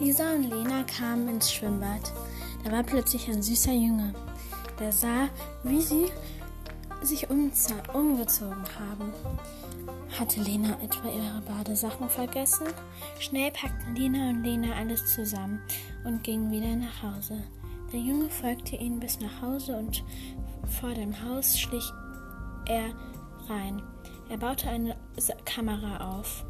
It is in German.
Lisa und Lena kamen ins Schwimmbad. Da war plötzlich ein süßer Junge. Der sah, wie sie sich umgezogen haben. Hatte Lena etwa ihre Badesachen vergessen? Schnell packten Lina und Lena alles zusammen und gingen wieder nach Hause. Der Junge folgte ihnen bis nach Hause und vor dem Haus schlich er rein. Er baute eine Kamera auf.